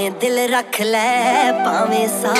ਭਾਵੇਂ ਦਿਲ ਰੱਖ ਲੈ ਭਾਵੇਂ ਸਾਂ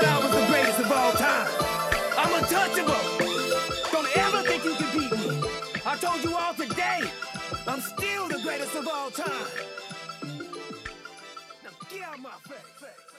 that I was the greatest of all time. I'm untouchable. Don't ever think you can beat me. I told you all today, I'm still the greatest of all time. Now get out my face.